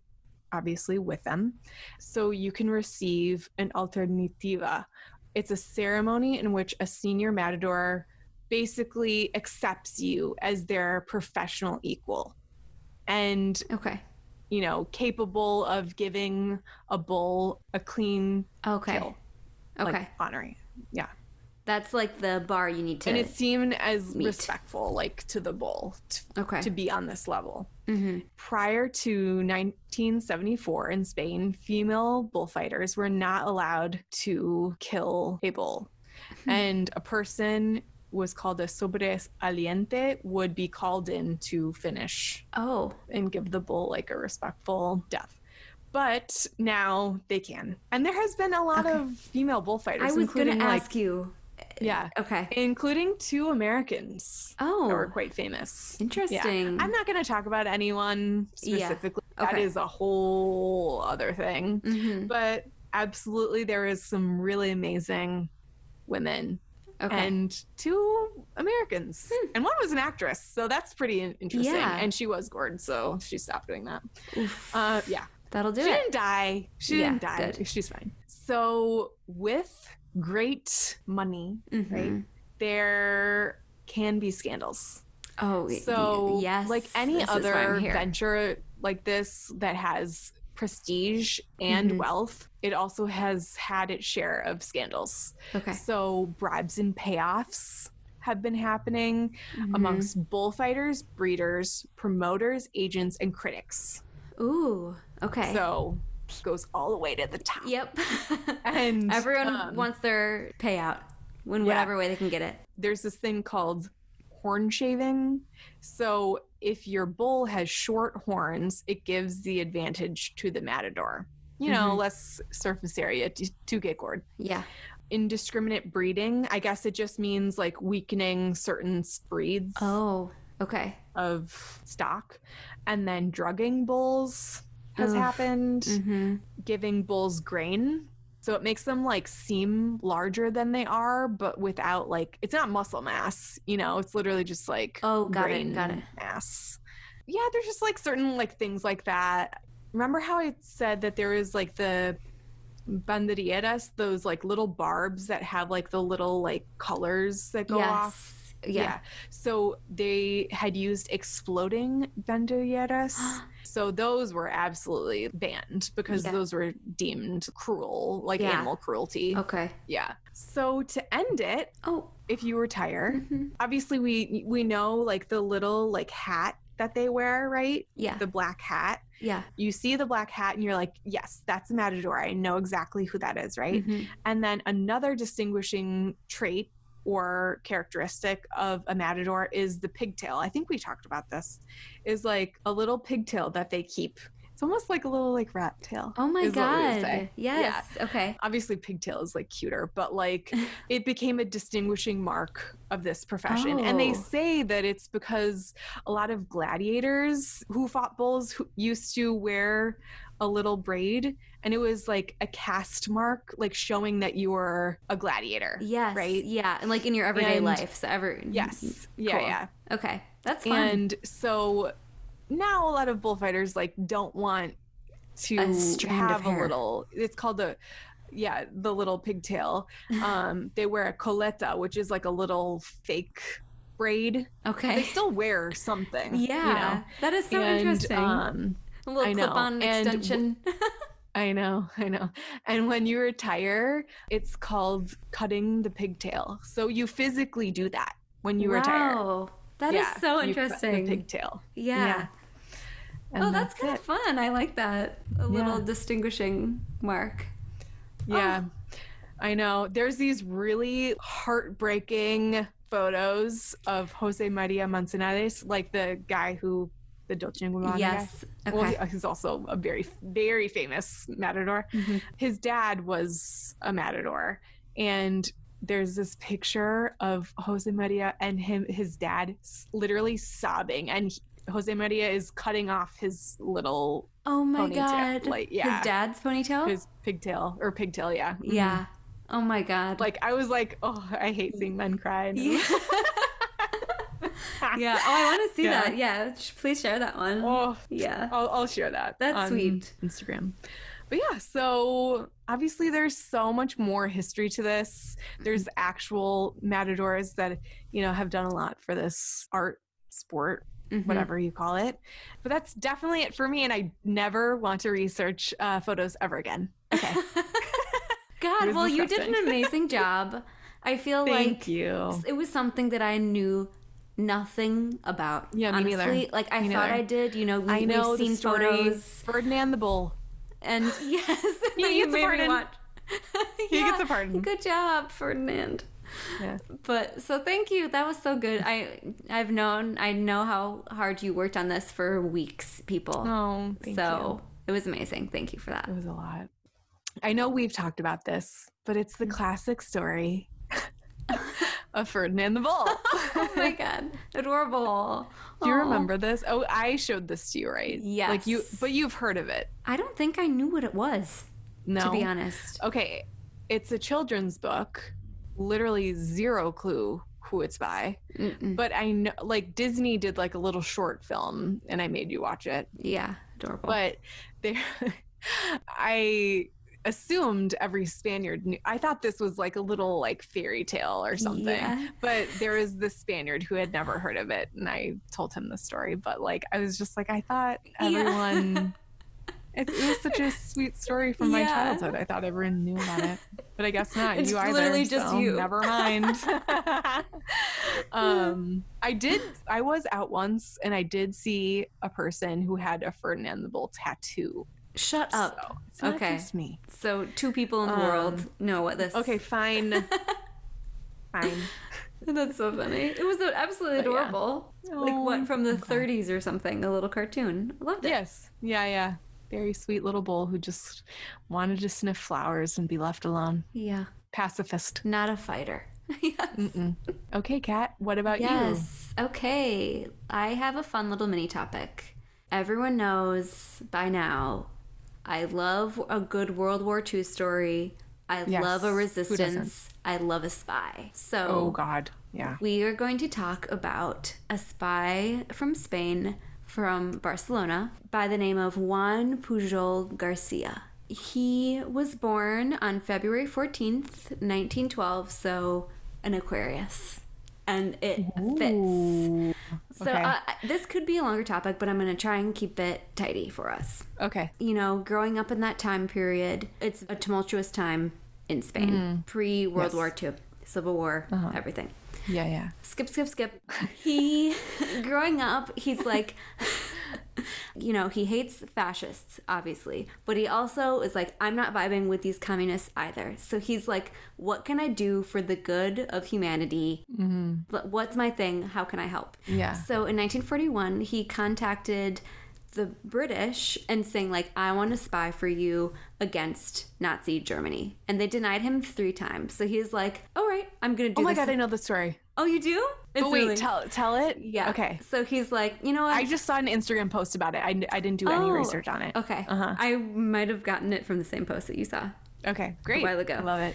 [SPEAKER 1] obviously with them. So you can receive an alternativa. It's a ceremony in which a senior matador basically accepts you as their professional equal. And
[SPEAKER 2] Okay.
[SPEAKER 1] you know, capable of giving a bull a clean
[SPEAKER 2] Okay.
[SPEAKER 1] kill,
[SPEAKER 2] Okay.
[SPEAKER 1] like honoring. Yeah,
[SPEAKER 2] That's like the bar you need to.
[SPEAKER 1] and it's seen as
[SPEAKER 2] meet.
[SPEAKER 1] respectful, like to the bull,
[SPEAKER 2] okay.
[SPEAKER 1] to be on this level.
[SPEAKER 2] hmm
[SPEAKER 1] Prior to 1974 in Spain, female bullfighters were not allowed to kill a bull,
[SPEAKER 2] Hmm.
[SPEAKER 1] and a person was called a sobresaliente would be called in to finish
[SPEAKER 2] Oh.
[SPEAKER 1] and give the bull like a respectful death. But now they can. And there has been a lot
[SPEAKER 2] Okay.
[SPEAKER 1] of female bullfighters,
[SPEAKER 2] I was going to
[SPEAKER 1] like
[SPEAKER 2] ask you.
[SPEAKER 1] yeah,
[SPEAKER 2] Okay.
[SPEAKER 1] including two Americans
[SPEAKER 2] Oh.
[SPEAKER 1] that were quite famous.
[SPEAKER 2] Interesting.
[SPEAKER 1] I'm not going to talk about anyone specifically. That
[SPEAKER 2] Okay.
[SPEAKER 1] is a whole other thing.
[SPEAKER 2] hmm
[SPEAKER 1] But absolutely, there is some really amazing women
[SPEAKER 2] Okay.
[SPEAKER 1] and two Americans, and one was an actress, so that's pretty interesting.
[SPEAKER 2] Yeah.
[SPEAKER 1] And she was gored, so she stopped doing that. Uh, yeah,
[SPEAKER 2] That'll do
[SPEAKER 1] she
[SPEAKER 2] it.
[SPEAKER 1] didn't die. She
[SPEAKER 2] Yeah,
[SPEAKER 1] didn't die.
[SPEAKER 2] good.
[SPEAKER 1] She's fine. So with great money,
[SPEAKER 2] Mhm.
[SPEAKER 1] right, there can be scandals.
[SPEAKER 2] Oh,
[SPEAKER 1] So
[SPEAKER 2] yes.
[SPEAKER 1] like any
[SPEAKER 2] this is why I'm
[SPEAKER 1] other venture like this that has prestige and
[SPEAKER 2] Mhm.
[SPEAKER 1] wealth, it also has had its share of scandals.
[SPEAKER 2] Okay.
[SPEAKER 1] So bribes and payoffs have been happening
[SPEAKER 2] Mhm.
[SPEAKER 1] amongst bullfighters, breeders, promoters, agents, and critics.
[SPEAKER 2] Ooh. Okay.
[SPEAKER 1] So goes all the way to the top.
[SPEAKER 2] Yep. *laughs* *laughs*
[SPEAKER 1] And
[SPEAKER 2] Everyone
[SPEAKER 1] um,
[SPEAKER 2] wants their payout in
[SPEAKER 1] Yeah.
[SPEAKER 2] whatever way they can get it.
[SPEAKER 1] there's this thing called horn shaving. So if your bull has short horns, it gives the advantage to the matador. You know,
[SPEAKER 2] Mhm.
[SPEAKER 1] less surface area to, to get gored.
[SPEAKER 2] Yeah.
[SPEAKER 1] Indiscriminate breeding, I guess it just means like weakening certain breeds
[SPEAKER 2] Oh. Okay.
[SPEAKER 1] of stock. And then drugging bulls has
[SPEAKER 2] Ugh.
[SPEAKER 1] happened.
[SPEAKER 2] Mm-hmm.
[SPEAKER 1] giving bulls grain. So it makes them like seem larger than they are, but without like it's not muscle mass, you know, it's literally just like
[SPEAKER 2] Oh, got it, got it.
[SPEAKER 1] mass. Yeah, there's just like certain like things like that. Remember how I said that there is like the banderilleras, those like little barbs that have like the little like colors that go off.
[SPEAKER 2] Yes. Yeah.
[SPEAKER 1] So they had used exploding banderilleras. *gasps* *gasps* so those were absolutely banned because
[SPEAKER 2] Yeah.
[SPEAKER 1] those were deemed cruel, like
[SPEAKER 2] Yeah.
[SPEAKER 1] animal cruelty.
[SPEAKER 2] Okay.
[SPEAKER 1] Yeah. So to end it,
[SPEAKER 2] Oh.
[SPEAKER 1] if you retire,
[SPEAKER 2] mhm.
[SPEAKER 1] obviously we we know like the little like hat that they wear, right?
[SPEAKER 2] Yeah.
[SPEAKER 1] The black hat.
[SPEAKER 2] Yeah.
[SPEAKER 1] You see the black hat and you're like, yes, that's a matador. I know exactly who that is, right?
[SPEAKER 2] Mhm.
[SPEAKER 1] And then another distinguishing trait or characteristic of a matador is the pigtail. I think we talked about this. Is like a little pigtail that they keep. It's almost like a little like rat tail.
[SPEAKER 2] Oh my
[SPEAKER 1] is what we would
[SPEAKER 2] god. Yes. Okay.
[SPEAKER 1] Obviously pigtail is like cuter, but like *laughs* it became a distinguishing mark of this profession. And they
[SPEAKER 2] Oh.
[SPEAKER 1] say that it's because a lot of gladiators who fought bulls who used to wear a little braid and it was like a caste mark like showing that you were a gladiator.
[SPEAKER 2] Yes.
[SPEAKER 1] Right?
[SPEAKER 2] Yeah. And like in your everyday
[SPEAKER 1] And-
[SPEAKER 2] life. So ever.
[SPEAKER 1] Yes. Mm-hmm. Yeah,
[SPEAKER 2] Cool.
[SPEAKER 1] yeah.
[SPEAKER 2] Okay. That's fun.
[SPEAKER 1] And so now a lot of bullfighters like don't want to
[SPEAKER 2] A
[SPEAKER 1] have a little it's called a yeah, the little pigtail. *laughs* Um they wear a coleta, which is like a little fake braid.
[SPEAKER 2] okay.
[SPEAKER 1] They still wear *laughs* something.
[SPEAKER 2] yeah.
[SPEAKER 1] You know?
[SPEAKER 2] That is so
[SPEAKER 1] and,
[SPEAKER 2] interesting.
[SPEAKER 1] Um
[SPEAKER 2] a little
[SPEAKER 1] I know.
[SPEAKER 2] clip-on extension. *laughs*
[SPEAKER 1] I know, I know. And when you retire, it's called cutting the pigtail. So you physically do that when you retire.
[SPEAKER 2] Wow. That is
[SPEAKER 1] Yeah,
[SPEAKER 2] so
[SPEAKER 1] you cut
[SPEAKER 2] interesting.
[SPEAKER 1] The pigtail.
[SPEAKER 2] yeah.
[SPEAKER 1] yeah. And
[SPEAKER 2] oh, that's, kind
[SPEAKER 1] it.
[SPEAKER 2] of fun. I like that. A little
[SPEAKER 1] Yeah.
[SPEAKER 2] distinguishing mark.
[SPEAKER 1] Yeah. I know. There's these really heartbreaking photos of Jose Maria Manzanares, like the guy who the Dolce and Gabbana guy.
[SPEAKER 2] yes. Okay.
[SPEAKER 1] Well, he's also a very, very famous matador.
[SPEAKER 2] Mhm.
[SPEAKER 1] His dad was a matador, and there's this picture of Jose Maria and him, his dad, literally sobbing, and he- Jose Maria is cutting off his little
[SPEAKER 2] Oh my
[SPEAKER 1] Ponytail,
[SPEAKER 2] god.
[SPEAKER 1] like, yeah.
[SPEAKER 2] His dad's ponytail?
[SPEAKER 1] his pigtail or pigtail, yeah, Mhm.
[SPEAKER 2] yeah. Oh my god.
[SPEAKER 1] Like I was like, oh, I hate seeing men cry. *laughs*
[SPEAKER 2] Yeah. *laughs* yeah. Oh, I want to see
[SPEAKER 1] Yeah.
[SPEAKER 2] that. Yeah. Please share that one.
[SPEAKER 1] oh,
[SPEAKER 2] Yeah.
[SPEAKER 1] I'll, I'll share that.
[SPEAKER 2] That's sweet.
[SPEAKER 1] Instagram. But yeah, so obviously there's so much more history to this. There's actual matadors that, you know, have done a lot for this art sport,
[SPEAKER 2] Mhm.
[SPEAKER 1] whatever you call it. But that's definitely it for me. And I never want to research uh, photos ever again. Okay. *laughs*
[SPEAKER 2] God, well, you did an amazing *laughs* job. I feel
[SPEAKER 1] Thank
[SPEAKER 2] like
[SPEAKER 1] you.
[SPEAKER 2] it was something that I knew nothing about.
[SPEAKER 1] Yeah, me
[SPEAKER 2] honestly.
[SPEAKER 1] neither.
[SPEAKER 2] Like I
[SPEAKER 1] Me
[SPEAKER 2] thought
[SPEAKER 1] neither.
[SPEAKER 2] I did. You know, we,
[SPEAKER 1] I know
[SPEAKER 2] we've
[SPEAKER 1] the
[SPEAKER 2] seen
[SPEAKER 1] story.
[SPEAKER 2] photos,
[SPEAKER 1] Ferdinand the Bull.
[SPEAKER 2] and *laughs* yes,
[SPEAKER 1] He gets a pardon. He gets a pardon.
[SPEAKER 2] Good job, Ferdinand.
[SPEAKER 1] Yeah.
[SPEAKER 2] But so thank you. That was so good. I I've known I know how hard you worked on this for weeks, people.
[SPEAKER 1] Oh, thank
[SPEAKER 2] so
[SPEAKER 1] you.
[SPEAKER 2] it was amazing. Thank you for that.
[SPEAKER 1] It was a lot. I know we've talked about this, but it's
[SPEAKER 2] Mm.
[SPEAKER 1] the classic story *laughs* of Ferdinand the Bull. *laughs*
[SPEAKER 2] oh my god, adorable.
[SPEAKER 1] Do you remember this? Oh, I showed this to you, right? Like you, but you've heard of it.
[SPEAKER 2] I don't think I knew what it was.
[SPEAKER 1] No.
[SPEAKER 2] To be honest.
[SPEAKER 1] Okay, it's a children's book. Literally zero clue who it's by,
[SPEAKER 2] Mm-mm.
[SPEAKER 1] but I know like Disney did like a little short film, and I made you watch it.
[SPEAKER 2] Yeah, adorable.
[SPEAKER 1] But there, *laughs* I assumed every Spaniard knew. I thought this was like a little like fairy tale or something.
[SPEAKER 2] Yeah.
[SPEAKER 1] But there was this Spaniard who had never heard of it, and I told him the story. But like, I was just like, I thought
[SPEAKER 2] Yeah. *laughs*
[SPEAKER 1] It, it was such a sweet story from my childhood. I thought everyone knew about it, but I guess not.
[SPEAKER 2] It's
[SPEAKER 1] you either.
[SPEAKER 2] literally just
[SPEAKER 1] so
[SPEAKER 2] you.
[SPEAKER 1] Never mind. *laughs* um, I did. I was out once, and I did see a person who had a Ferdinand the Bull tattoo.
[SPEAKER 2] Shut up.
[SPEAKER 1] So it's
[SPEAKER 2] Okay.
[SPEAKER 1] just me.
[SPEAKER 2] So two people in the
[SPEAKER 1] Um,
[SPEAKER 2] world know what this.
[SPEAKER 1] Okay, fine. *laughs* fine.
[SPEAKER 2] That's so funny. It was absolutely
[SPEAKER 1] But yeah.
[SPEAKER 2] adorable. like
[SPEAKER 1] Oh,
[SPEAKER 2] what from the
[SPEAKER 1] I'm
[SPEAKER 2] 30s or something, a little cartoon. I loved it.
[SPEAKER 1] Yes. Yeah, yeah. Very sweet little bull who just wanted to sniff flowers and be left alone.
[SPEAKER 2] Yeah.
[SPEAKER 1] Pacifist.
[SPEAKER 2] Not a fighter. *laughs* yes.
[SPEAKER 1] Mm-mm. Okay, Kat. What about you?
[SPEAKER 2] Yes. Okay. I have a fun little mini topic. Everyone knows by now I love a good World War II story. I
[SPEAKER 1] Yes.
[SPEAKER 2] love a resistance. I love a spy. So
[SPEAKER 1] Oh God. Yeah.
[SPEAKER 2] we are going to talk about a spy from Spain, from Barcelona, by the name of Juan Pujol Garcia. He was born on February 14th, 1912, so an Aquarius. And it fits. So
[SPEAKER 1] Okay.
[SPEAKER 2] uh, this could be a longer topic, but I'm going to try and keep it tidy for us.
[SPEAKER 1] Okay.
[SPEAKER 2] You know, growing up in that time period, it's a tumultuous time in Spain, pre World
[SPEAKER 1] Yes.
[SPEAKER 2] War II, Civil War, everything
[SPEAKER 1] Yeah, yeah.
[SPEAKER 2] skip skip skip. He growing up he's like *laughs* you know he hates fascists obviously but he also is like i'm not vibing with these communists either. So he's like what can i do for the good of humanity? Mm-hmm. But what's my thing? How can i help?
[SPEAKER 1] Yeah.
[SPEAKER 2] so in 1941 he contacted the british and saying like i want to spy for you against nazi germany. And they denied him three times. So he's like all right i'm gonna do
[SPEAKER 1] Oh my God, I know the story.
[SPEAKER 2] Oh, you do? It's
[SPEAKER 1] But wait,
[SPEAKER 2] really-
[SPEAKER 1] tell tell it.
[SPEAKER 2] yeah.
[SPEAKER 1] Okay.
[SPEAKER 2] So he's like, you know what?
[SPEAKER 1] I just saw an Instagram post about it. I, I didn't do any
[SPEAKER 2] Oh,
[SPEAKER 1] research on it.
[SPEAKER 2] Okay.
[SPEAKER 1] Uh-huh.
[SPEAKER 2] I might have gotten it from the same post that you saw.
[SPEAKER 1] Okay. Great.
[SPEAKER 2] A while ago.
[SPEAKER 1] I love it.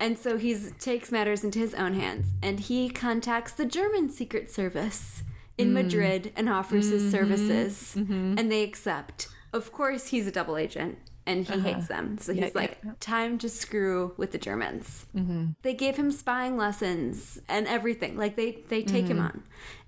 [SPEAKER 2] And so he takes matters into his own hands and he contacts the German Secret Service in
[SPEAKER 1] Mm.
[SPEAKER 2] Madrid and offers his
[SPEAKER 1] Mm-hmm.
[SPEAKER 2] services and they accept. Of course, he's a double agent and he hates them. So he's
[SPEAKER 1] Uh-huh. Yeah,
[SPEAKER 2] like,
[SPEAKER 1] yeah.
[SPEAKER 2] time to screw with the Germans.
[SPEAKER 1] Mm-hmm.
[SPEAKER 2] They gave him spying lessons and everything. Like they, they take him on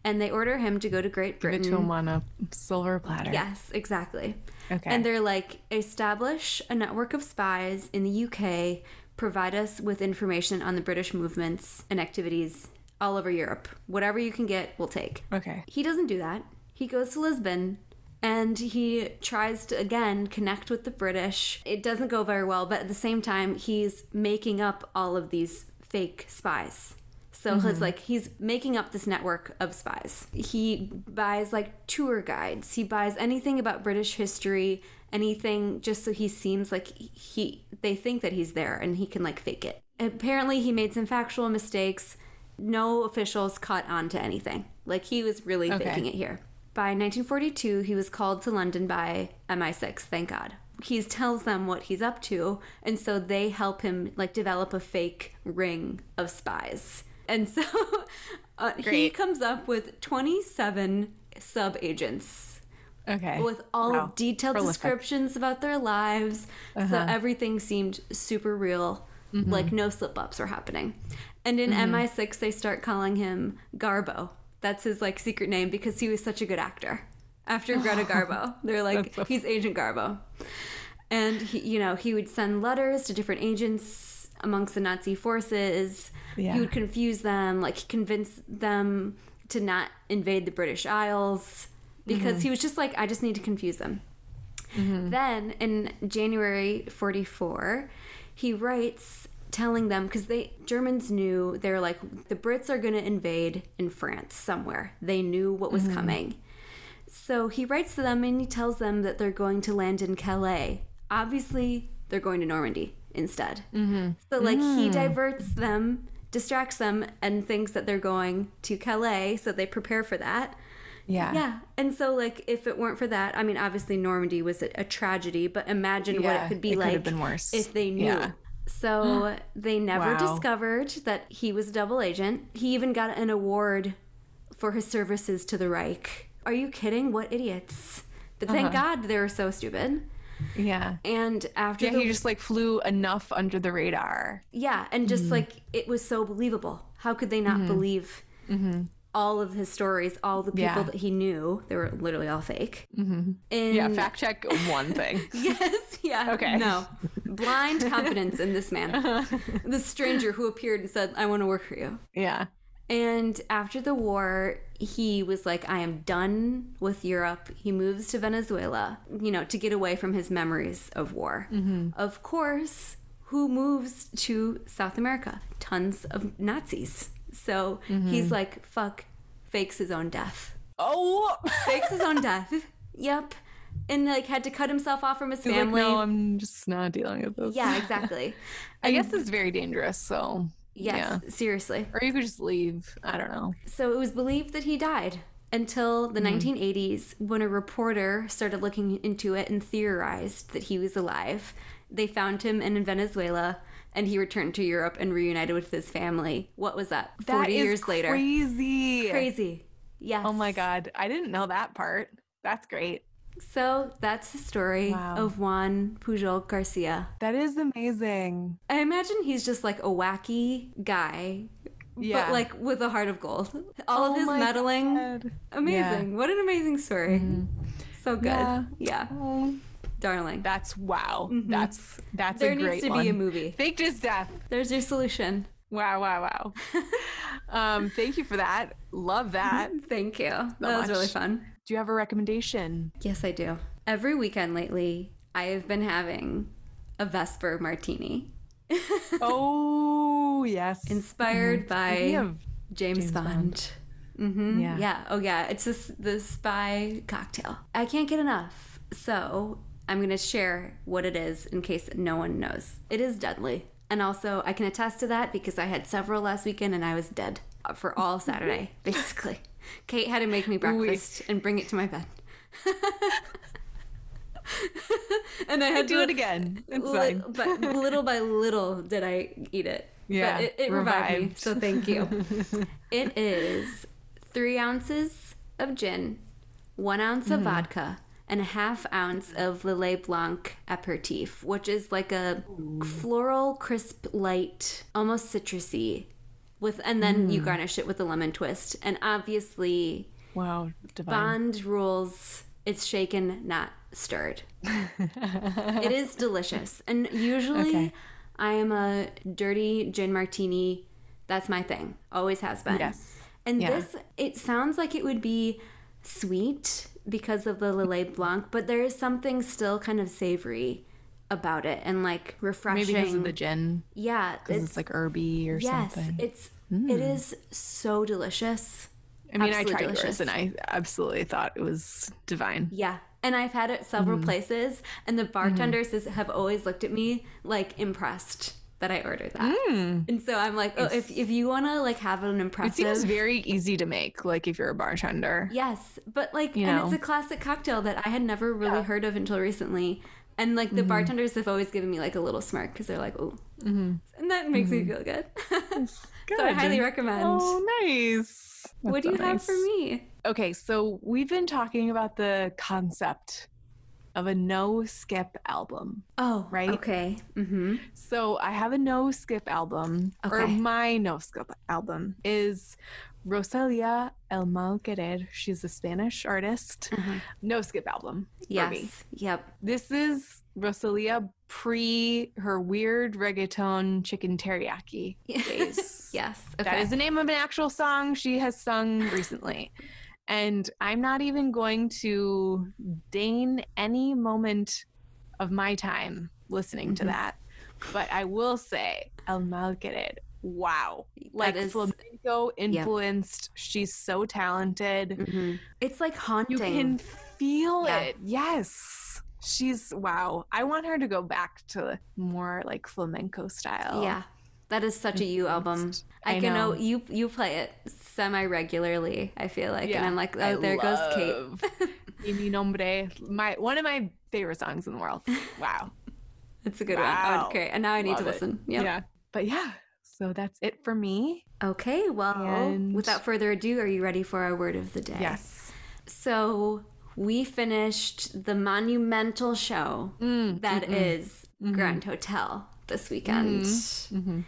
[SPEAKER 2] and they order him to go to Great
[SPEAKER 1] Mm-hmm. Give
[SPEAKER 2] Britain.
[SPEAKER 1] it to him on a silver platter.
[SPEAKER 2] Yes, exactly.
[SPEAKER 1] Okay.
[SPEAKER 2] And they're like, establish a network of spies in the UK, provide us with information on the British movements and activities all over Europe. Whatever you can get, we'll take.
[SPEAKER 1] okay.
[SPEAKER 2] He doesn't do that. He goes to Lisbon and he tries to again connect with the British. It doesn't go very well, but at the same time, he's making up all of these fake spies. So it's mm-hmm. like he's making up this network of spies. He buys like tour guides. He buys anything about British history, anything just so he seems like he they think that he's there and he can like fake it. Apparently he made some factual mistakes. No officials caught on to anything. Like he was really
[SPEAKER 1] Okay.
[SPEAKER 2] faking it here. By 1942, he was called to London by MI6, thank God. He tells them what he's up to, and so they help him like develop a fake ring of spies. And so *laughs* uh, he comes up with 27 sub agents
[SPEAKER 1] Okay.
[SPEAKER 2] with all
[SPEAKER 1] Wow.
[SPEAKER 2] detailed
[SPEAKER 1] Prolific.
[SPEAKER 2] descriptions about their lives. So
[SPEAKER 1] Uh-huh.
[SPEAKER 2] everything seemed super real.
[SPEAKER 1] Mm-hmm.
[SPEAKER 2] Like no slip ups were happening. And in MI6, they start calling him Garbo. That's his like secret name because he was such a good actor. After *laughs* Greta Garbo, they're like,
[SPEAKER 1] so-
[SPEAKER 2] he's Agent Garbo. And he, you know, he would send letters to different agents amongst the Nazi forces.
[SPEAKER 1] Yeah.
[SPEAKER 2] He would confuse them, like convince them to not invade the British Isles because
[SPEAKER 1] Mm-hmm.
[SPEAKER 2] he was just like, I just need to confuse them. Then in January 44, he writes telling them because they Germans knew they're like the Brits are going to invade in France somewhere. They knew what was mm-hmm. coming. So he writes to them and he tells them that they're going to land in Calais. Obviously, they're going to Normandy instead. Mm-hmm. So like he mm. diverts them, distracts them, and thinks that they're going to Calais. So they prepare for that.
[SPEAKER 1] yeah.
[SPEAKER 2] Yeah. And so, like, if it weren't for that, I mean, obviously Normandy was a, a tragedy, but imagine what it could be
[SPEAKER 1] it could have
[SPEAKER 2] like
[SPEAKER 1] been worse.
[SPEAKER 2] if they knew.
[SPEAKER 1] Yeah.
[SPEAKER 2] So *gasps* they never
[SPEAKER 1] Wow.
[SPEAKER 2] discovered that he was a double agent. He even got an award for his services to the Reich. Are you kidding? What idiots. But thank
[SPEAKER 1] Uh-huh.
[SPEAKER 2] God they were so stupid.
[SPEAKER 1] Yeah.
[SPEAKER 2] And after
[SPEAKER 1] Yeah,
[SPEAKER 2] the
[SPEAKER 1] he just like flew enough under the radar.
[SPEAKER 2] Yeah, and just
[SPEAKER 1] Mm-hmm.
[SPEAKER 2] like it was so believable. How could they not believe all of his stories, all the people
[SPEAKER 1] Mm-hmm. Yeah.
[SPEAKER 2] that he knew? They were literally all fake. Mm-hmm.
[SPEAKER 1] Yeah, fact check one thing. *laughs*
[SPEAKER 2] Yes, yeah.
[SPEAKER 1] Okay.
[SPEAKER 2] No. Blind *laughs* confidence in this man. *laughs* This stranger who appeared and said, I want to work for you.
[SPEAKER 1] Yeah.
[SPEAKER 2] And after the war, he was like, I am done with Europe. He moves to Venezuela, you know, to get away from his memories of war. Of course, who moves to South America? Tons of Nazis. So he's like, fuck, fakes his own death.
[SPEAKER 1] Oh,
[SPEAKER 2] Fakes his own *laughs* death. Yep. And like had to cut himself off from his
[SPEAKER 1] He's like,
[SPEAKER 2] family.
[SPEAKER 1] no, I'm just not dealing with this.
[SPEAKER 2] yeah, *laughs* exactly.
[SPEAKER 1] I guess it's very dangerous. So
[SPEAKER 2] Yes,
[SPEAKER 1] yeah.
[SPEAKER 2] seriously.
[SPEAKER 1] or you could just leave. I don't know.
[SPEAKER 2] So it was believed that he died until the
[SPEAKER 1] Mm-hmm.
[SPEAKER 2] 1980s when a reporter started looking into it and theorized that he was alive. They found him in Venezuela and he returned to Europe and reunited with his family. What was that? 40
[SPEAKER 1] That is
[SPEAKER 2] years later.
[SPEAKER 1] crazy.
[SPEAKER 2] Crazy. Yes.
[SPEAKER 1] Oh my god, I didn't know that part. That's great.
[SPEAKER 2] So that's the story
[SPEAKER 1] Wow.
[SPEAKER 2] of Juan Pujol Garcia.
[SPEAKER 1] That is amazing.
[SPEAKER 2] I imagine he's just like a wacky guy,
[SPEAKER 1] Yeah.
[SPEAKER 2] but like with a heart of gold. All
[SPEAKER 1] Oh
[SPEAKER 2] of his meddling.
[SPEAKER 1] God.
[SPEAKER 2] Amazing. What an amazing story. Mm-hmm. So good.
[SPEAKER 1] Yeah.
[SPEAKER 2] Yeah.
[SPEAKER 1] Oh,
[SPEAKER 2] Darling.
[SPEAKER 1] that's wow. That's that's
[SPEAKER 2] Mm-hmm. There
[SPEAKER 1] a
[SPEAKER 2] needs to
[SPEAKER 1] one.
[SPEAKER 2] be a movie.
[SPEAKER 1] Faked his death.
[SPEAKER 2] There's your solution.
[SPEAKER 1] Wow, wow, wow. *laughs* um, thank you for that. Love that. *laughs*
[SPEAKER 2] Thank you. that was really fun.
[SPEAKER 1] Do you have a recommendation?
[SPEAKER 2] Yes, I do. Every weekend lately, I have been having a Vesper martini *laughs*
[SPEAKER 1] oh yes.
[SPEAKER 2] inspired by
[SPEAKER 1] Speaking of-
[SPEAKER 2] James,
[SPEAKER 1] James
[SPEAKER 2] Bond. hmm
[SPEAKER 1] Yeah.
[SPEAKER 2] Yeah. Oh, yeah. It's this the spy cocktail. I can't get enough. So I'm gonna share what it is in case no one knows. It is deadly, and also I can attest to that because I had several last weekend and I was dead for all Saturday, *laughs* basically. Kate had to make me breakfast and bring it to my bed. *laughs* and I had
[SPEAKER 1] do
[SPEAKER 2] to do
[SPEAKER 1] it again. It's
[SPEAKER 2] Li-
[SPEAKER 1] fine.
[SPEAKER 2] but little by little did I eat it.
[SPEAKER 1] Yeah,
[SPEAKER 2] but it, it revived me. So thank you. *laughs* it is three ounces of gin, one ounce
[SPEAKER 1] Mm-hmm.
[SPEAKER 2] of vodka, and a half ounce of Lillet Blanc aperitif, which is like a floral, crisp, light, almost citrusy. With and then
[SPEAKER 1] Mm.
[SPEAKER 2] you garnish it with a lemon twist, and obviously
[SPEAKER 1] Wow, divine.
[SPEAKER 2] Bond rules. It's shaken, not stirred. *laughs* it is delicious. And usually
[SPEAKER 1] Okay.
[SPEAKER 2] I am a dirty gin martini. That's my thing. Always has been.
[SPEAKER 1] Yes.
[SPEAKER 2] And
[SPEAKER 1] Yeah.
[SPEAKER 2] this, it sounds like it would be sweet because of the Lillet Blanc, but there is something still kind of savory about it and like refreshing.
[SPEAKER 1] Maybe because of the gin.
[SPEAKER 2] yeah,
[SPEAKER 1] Because it's, like herby or
[SPEAKER 2] yes,
[SPEAKER 1] something.
[SPEAKER 2] it's It is so delicious.
[SPEAKER 1] I mean, I tried
[SPEAKER 2] delicious.
[SPEAKER 1] yours and I absolutely thought it was divine.
[SPEAKER 2] Yeah. And I've had it several
[SPEAKER 1] Mm-hmm.
[SPEAKER 2] places, and the bartenders is, have always looked at me like impressed that I ordered that. And so I'm like, oh, if, if you want to like have an
[SPEAKER 1] Mm. It
[SPEAKER 2] impressive.
[SPEAKER 1] seems very easy to make, like if you're a bartender.
[SPEAKER 2] Yes, but like,
[SPEAKER 1] You
[SPEAKER 2] and
[SPEAKER 1] know.
[SPEAKER 2] it's a classic cocktail that I had never really heard of until recently. And like
[SPEAKER 1] Mm-hmm.
[SPEAKER 2] the bartenders have always given me like a little smirk because they're like, oh,
[SPEAKER 1] Mm-hmm.
[SPEAKER 2] and that makes me feel good. *laughs* so I highly recommend.
[SPEAKER 1] Oh, nice.
[SPEAKER 2] what
[SPEAKER 1] That's
[SPEAKER 2] do you
[SPEAKER 1] so
[SPEAKER 2] have for me?
[SPEAKER 1] Okay, so we've been talking about the concept of a no skip album.
[SPEAKER 2] Oh,
[SPEAKER 1] Right?
[SPEAKER 2] Okay. Mm-hmm.
[SPEAKER 1] So I have a no skip album, or my no skip album is Rosalia El Mal Querer. She's a Spanish artist.
[SPEAKER 2] Uh-huh.
[SPEAKER 1] No skip album. for
[SPEAKER 2] Yes. Yep.
[SPEAKER 1] This is Rosalia pre her weird reggaeton chicken teriyaki *laughs* days.
[SPEAKER 2] Yes. Okay.
[SPEAKER 1] That is the name of an actual song she has sung recently. And I'm not even going to deign any moment of my time listening to
[SPEAKER 2] Mhm.
[SPEAKER 1] that. But I will say, El Mal Querer, wow. Like
[SPEAKER 2] is-
[SPEAKER 1] flamenco influenced. She's so talented.
[SPEAKER 2] Mhm. It's like haunting.
[SPEAKER 1] You can feel
[SPEAKER 2] Yeah.
[SPEAKER 1] it. Yes. She's wow. I want her to go back to more like flamenco style.
[SPEAKER 2] Yeah. That is such a you mm-hmm.
[SPEAKER 1] album.
[SPEAKER 2] I,
[SPEAKER 1] I
[SPEAKER 2] can know
[SPEAKER 1] know.
[SPEAKER 2] you you play it semi regularly, I feel like. And I'm like, oh,
[SPEAKER 1] I
[SPEAKER 2] there goes Kate. *laughs*
[SPEAKER 1] mi nombre, my one of my favorite songs in the world. Wow. *laughs*
[SPEAKER 2] It's a good one. Okay. And now I need to
[SPEAKER 1] Love it.
[SPEAKER 2] listen. Yep.
[SPEAKER 1] Yeah. But yeah, so that's it for me.
[SPEAKER 2] Okay, well,
[SPEAKER 1] And-
[SPEAKER 2] without further ado, are you ready for our word of the day?
[SPEAKER 1] Yes.
[SPEAKER 2] So we finished the monumental show mm, that is Grand mm-hmm. Hotel this mm-hmm. weekend.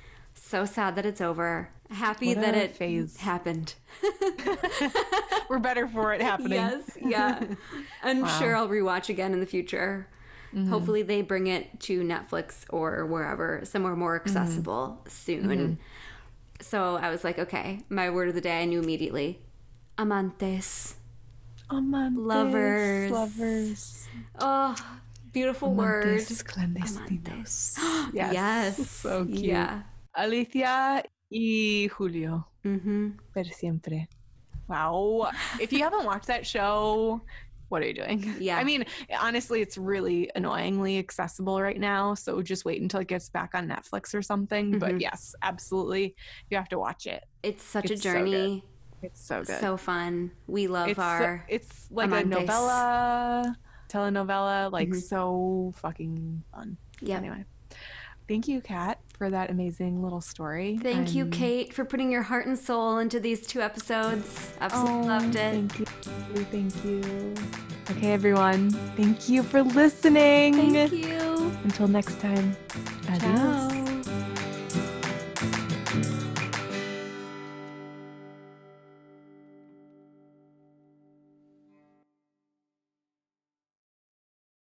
[SPEAKER 2] So sad that it's over. Happy
[SPEAKER 1] What
[SPEAKER 2] that it
[SPEAKER 1] phase.
[SPEAKER 2] happened. *laughs*
[SPEAKER 1] We're better for it happening.
[SPEAKER 2] Yes, yeah. I'm *laughs*
[SPEAKER 1] Wow.
[SPEAKER 2] sure I'll rewatch again in the future.
[SPEAKER 1] Mm-hmm.
[SPEAKER 2] Hopefully, they bring it to Netflix or wherever, somewhere more
[SPEAKER 1] Mm-hmm.
[SPEAKER 2] accessible soon. So I was like, okay, my word of the day, I knew immediately. Amantes.
[SPEAKER 1] Amantes,
[SPEAKER 2] Lovers.
[SPEAKER 1] Lovers.
[SPEAKER 2] Oh, beautiful word.
[SPEAKER 1] Amantes clandestinos.
[SPEAKER 2] Amantes. *gasps*
[SPEAKER 1] Yes.
[SPEAKER 2] yes.
[SPEAKER 1] So cute.
[SPEAKER 2] Yeah.
[SPEAKER 1] Alicia y Julio.
[SPEAKER 2] Mm-hmm.
[SPEAKER 1] Per siempre. Wow. If you haven't watched that show, what are you doing?
[SPEAKER 2] Yeah.
[SPEAKER 1] I mean, honestly, it's really annoyingly accessible right now. So just wait until it gets back on Netflix or something. But
[SPEAKER 2] Mhm.
[SPEAKER 1] yes, absolutely. You have to watch it.
[SPEAKER 2] It's such
[SPEAKER 1] It's
[SPEAKER 2] a
[SPEAKER 1] so
[SPEAKER 2] journey.
[SPEAKER 1] It's so good.
[SPEAKER 2] So fun. We love
[SPEAKER 1] it's, so-
[SPEAKER 2] our.
[SPEAKER 1] it's like
[SPEAKER 2] amantes.
[SPEAKER 1] a novella, telenovela, like
[SPEAKER 2] Mhm.
[SPEAKER 1] so fucking fun.
[SPEAKER 2] yeah.
[SPEAKER 1] Anyway, thank you, Kat, for that amazing little story.
[SPEAKER 2] Thank you, Kate, for putting your heart and soul into these two episodes. Absolutely
[SPEAKER 1] Oh,
[SPEAKER 2] loved it.
[SPEAKER 1] Thank you. Thank you. Okay, everyone. Thank you for listening.
[SPEAKER 2] Thank you.
[SPEAKER 1] Until next time. Adios.
[SPEAKER 2] Ciao.